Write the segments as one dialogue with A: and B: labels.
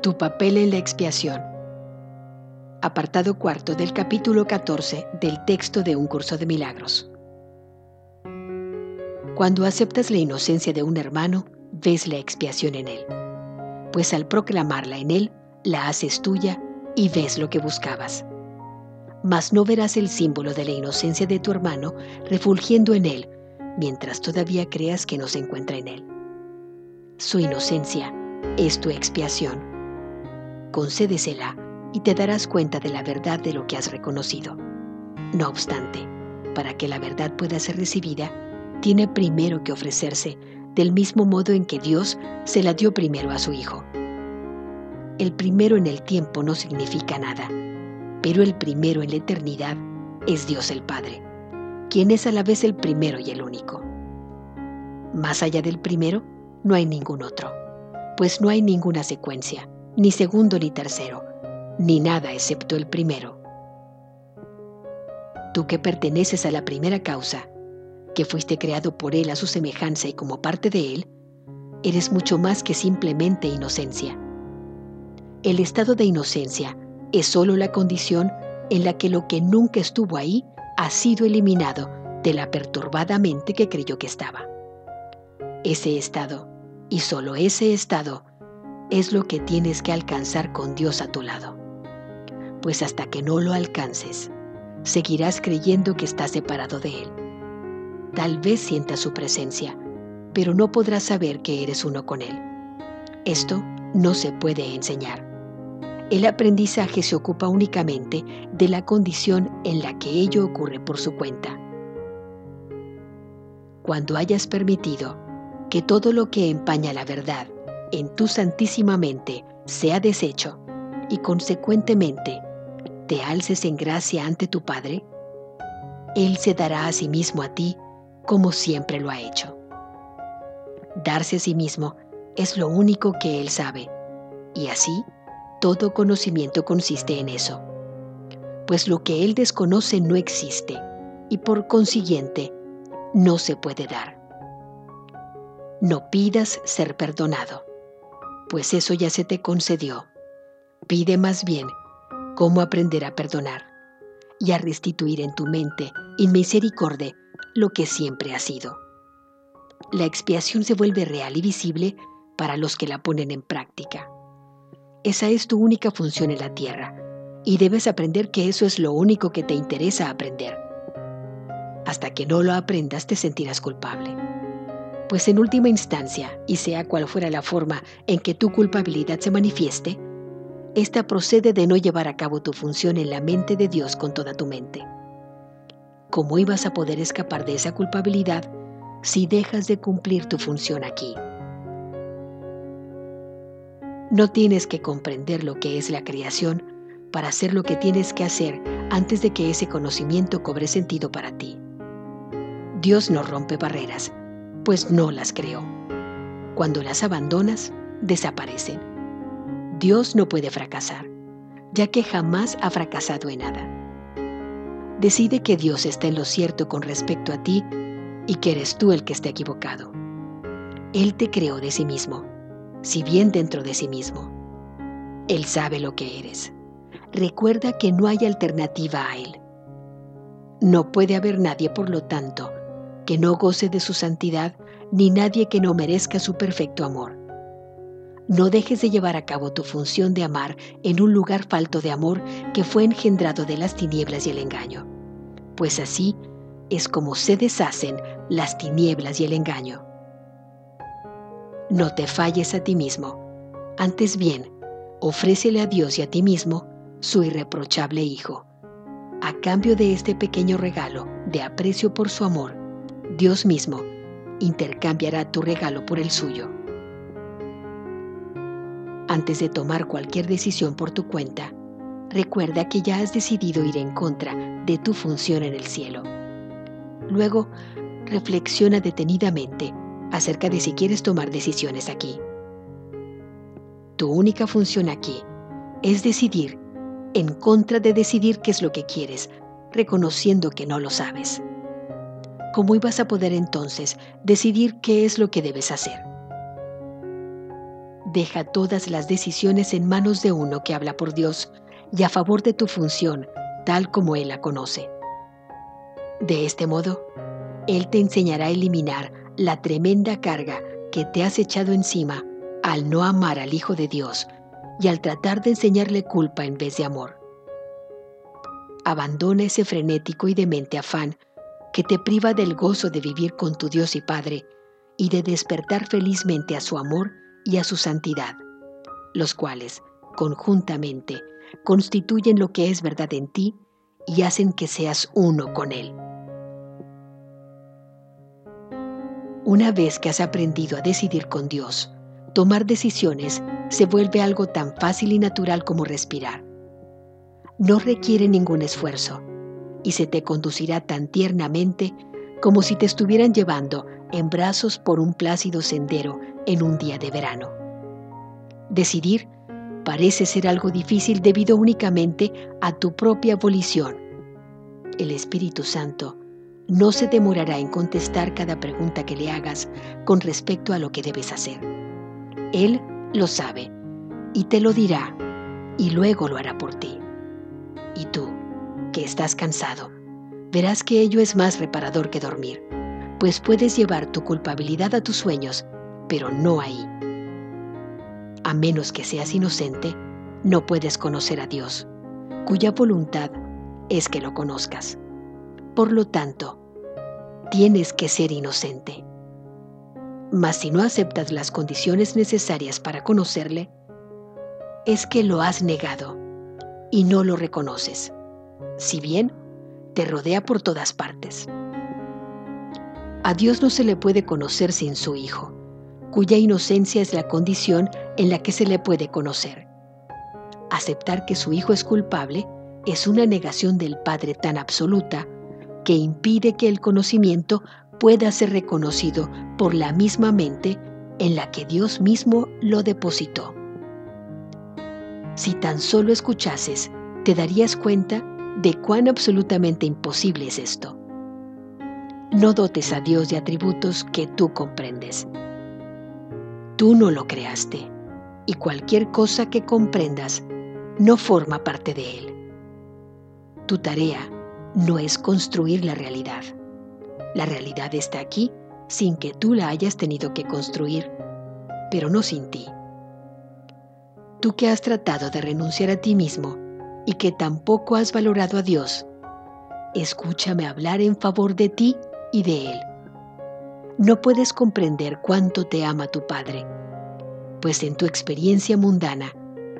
A: Tu papel en la expiación. Apartado cuarto del capítulo 14 del texto de Un curso de milagros. Cuando aceptas la inocencia de un hermano, ves la expiación en él, pues al proclamarla en él, la haces tuya y ves lo que buscabas. Mas no verás el símbolo de la inocencia de tu hermano refulgiendo en él, mientras todavía creas que no se encuentra en él. Su inocencia es tu expiación. Concédesela y te darás cuenta de la verdad de lo que has reconocido. No obstante, para que la verdad pueda ser recibida, tiene primero que ofrecerse del mismo modo en que Dios se la dio primero a su Hijo. El primero en el tiempo no significa nada, pero el primero en la eternidad es Dios el Padre, quien es a la vez el primero y el único. Más allá del primero, no hay ningún otro, pues no hay ninguna secuencia, ni segundo ni tercero, ni nada excepto el primero. Tú que perteneces a la primera causa, que fuiste creado por Él a su semejanza y como parte de Él, eres mucho más que simplemente inocencia. El estado de inocencia es sólo la condición en la que lo que nunca estuvo ahí ha sido eliminado de la perturbada mente que creyó que estaba. Ese estado, y solo ese estado, es lo que tienes que alcanzar con Dios a tu lado. Pues hasta que no lo alcances, seguirás creyendo que estás separado de Él. Tal vez sientas su presencia, pero no podrás saber que eres uno con Él. Esto no se puede enseñar. El aprendizaje se ocupa únicamente de la condición en la que ello ocurre por su cuenta. Cuando hayas permitido que todo lo que empaña la verdad en tu santísima mente sea deshecho y consecuentemente te alces en gracia ante tu Padre, Él se dará a sí mismo a ti como siempre lo ha hecho. Darse a sí mismo es lo único que Él sabe, y así todo conocimiento consiste en eso, pues lo que Él desconoce no existe y por consiguiente no se puede dar. No pidas ser perdonado, pues eso ya se te concedió. Pide más bien cómo aprender a perdonar y a restituir en tu mente y misericordia lo que siempre ha sido. La expiación se vuelve real y visible para los que la ponen en práctica. Esa es tu única función en la tierra y debes aprender que eso es lo único que te interesa aprender. Hasta que no lo aprendas te sentirás culpable pues en última instancia, y sea cual fuera la forma en que tu culpabilidad se manifieste, esta procede de no llevar a cabo tu función en la mente de Dios con toda tu mente. ¿Cómo ibas a poder escapar de esa culpabilidad si dejas de cumplir tu función aquí? No tienes que comprender lo que es la creación para hacer lo que tienes que hacer antes de que ese conocimiento cobre sentido para ti. Dios no rompe barreras, pues no las creó. Cuando las abandonas, desaparecen. Dios no puede fracasar, ya que jamás ha fracasado en nada. Decide que Dios está en lo cierto con respecto a ti y que eres tú el que está equivocado. Él te creó de sí mismo, si bien dentro de sí mismo. Él sabe lo que eres. Recuerda que no hay alternativa a Él. No puede haber nadie, por lo tanto, que no goce de su santidad, ni nadie que no merezca su perfecto amor. No dejes de llevar a cabo tu función de amar en un lugar falto de amor que fue engendrado de las tinieblas y el engaño, pues así es como se deshacen las tinieblas y el engaño. No te falles a ti mismo, antes bien, ofrécele a Dios y a ti mismo su irreprochable Hijo. A cambio de este pequeño regalo de aprecio por su amor, Dios mismo intercambiará tu regalo por el suyo. Antes de tomar cualquier decisión por tu cuenta, recuerda que ya has decidido ir en contra de tu función en el cielo. Luego, reflexiona detenidamente acerca de si quieres tomar decisiones aquí. Tu única función aquí es decidir en contra de decidir qué es lo que quieres, reconociendo que no lo sabes. ¿Cómo ibas a poder entonces decidir qué es lo que debes hacer? Deja todas las decisiones en manos de uno que habla por Dios y a favor de tu función, tal como Él la conoce. De este modo, Él te enseñará a eliminar la tremenda carga que te has echado encima al no amar al Hijo de Dios y al tratar de enseñarle culpa en vez de amor. Abandona ese frenético y demente afán que te priva del gozo de vivir con tu Dios y Padre y de despertar felizmente a su amor y a su santidad, los cuales, conjuntamente, constituyen lo que es verdad en ti y hacen que seas uno con Él. Una vez que has aprendido a decidir con Dios, tomar decisiones se vuelve algo tan fácil y natural como respirar. No requiere ningún esfuerzo y se te conducirá tan tiernamente como si te estuvieran llevando en brazos por un plácido sendero en un día de verano. Decidir parece ser algo difícil debido únicamente a tu propia volición. El Espíritu Santo no se demorará en contestar cada pregunta que le hagas con respecto a lo que debes hacer. Él lo sabe y te lo dirá y luego lo hará por ti. Y tú, estás cansado, verás que ello es más reparador que dormir, pues puedes llevar tu culpabilidad a tus sueños, pero no ahí. A menos que seas inocente, no puedes conocer a Dios, cuya voluntad es que lo conozcas. Por lo tanto, tienes que ser inocente. Mas si no aceptas las condiciones necesarias para conocerle, es que lo has negado y no lo reconoces, si bien te rodea por todas partes. A Dios no se le puede conocer sin su Hijo, cuya inocencia es la condición en la que se le puede conocer. Aceptar que su Hijo es culpable es una negación del Padre tan absoluta que impide que el conocimiento pueda ser reconocido por la misma mente en la que Dios mismo lo depositó. Si tan solo escuchases, te darías cuenta de cuán absolutamente imposible es esto. No dotes a Dios de atributos que tú comprendes. Tú no lo creaste y cualquier cosa que comprendas no forma parte de Él. Tu tarea no es construir la realidad. La realidad está aquí sin que tú la hayas tenido que construir, pero no sin ti. Tú que has tratado de renunciar a ti mismo y que tampoco has valorado a Dios, escúchame hablar en favor de ti y de Él. No puedes comprender cuánto te ama tu Padre, pues en tu experiencia mundana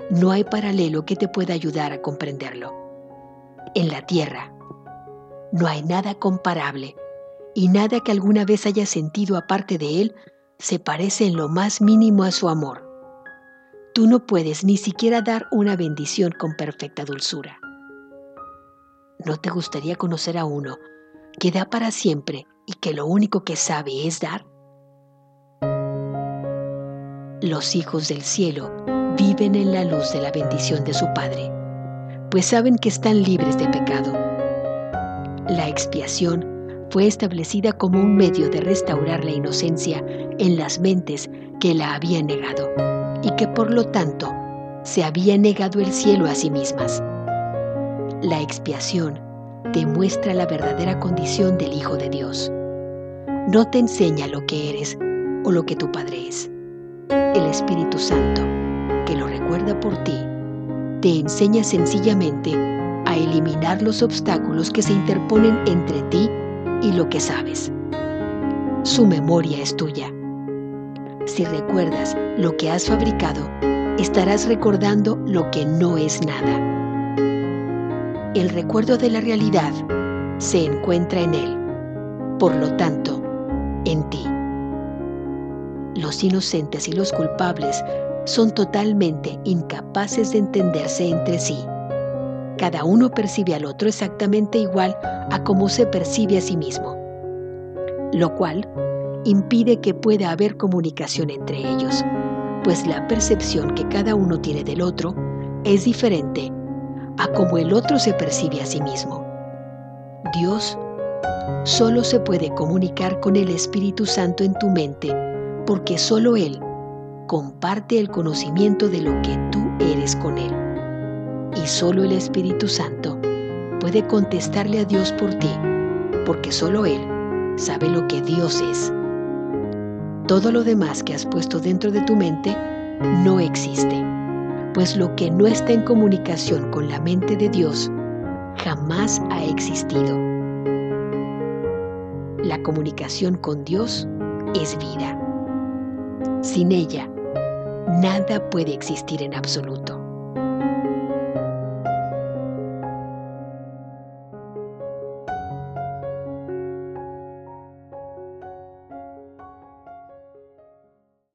A: no hay paralelo que te pueda ayudar a comprenderlo. En la tierra, no hay nada comparable y nada que alguna vez haya sentido aparte de Él se parece en lo más mínimo a su amor. Tú no puedes ni siquiera dar una bendición con perfecta dulzura. ¿No te gustaría conocer a uno que da para siempre y que lo único que sabe es dar? Los hijos del cielo viven en la luz de la bendición de su Padre, pues saben que están libres de pecado la expiación fue establecida como un medio de restaurar la inocencia en las mentes que la habían negado y que por lo tanto se había negado el cielo a sí mismas. La expiación demuestra la verdadera condición del Hijo de Dios. No te enseña lo que eres o lo que tu Padre es. El Espíritu Santo, que lo recuerda por ti, te enseña sencillamente a eliminar los obstáculos que se interponen entre ti y lo que sabes. Su memoria es tuya. Si recuerdas lo que has fabricado, estarás recordando lo que no es nada. El recuerdo de la realidad se encuentra en él, por lo tanto, en ti. Los inocentes y los culpables son totalmente incapaces de entenderse entre sí. Cada uno percibe al otro exactamente igual a como se percibe a sí mismo, lo cual impide que pueda haber comunicación entre ellos, pues la percepción que cada uno tiene del otro es diferente a como el otro se percibe a sí mismo. Dios solo se puede comunicar con el Espíritu Santo en tu mente porque solo Él comparte el conocimiento de lo que tú eres con Él. Y solo el Espíritu Santo puede contestarle a Dios por ti, porque solo Él sabe lo que Dios es. Todo lo demás que has puesto dentro de tu mente no existe, pues lo que no está en comunicación con la mente de Dios jamás ha existido. La comunicación con Dios es vida. Sin ella, nada puede existir en absoluto.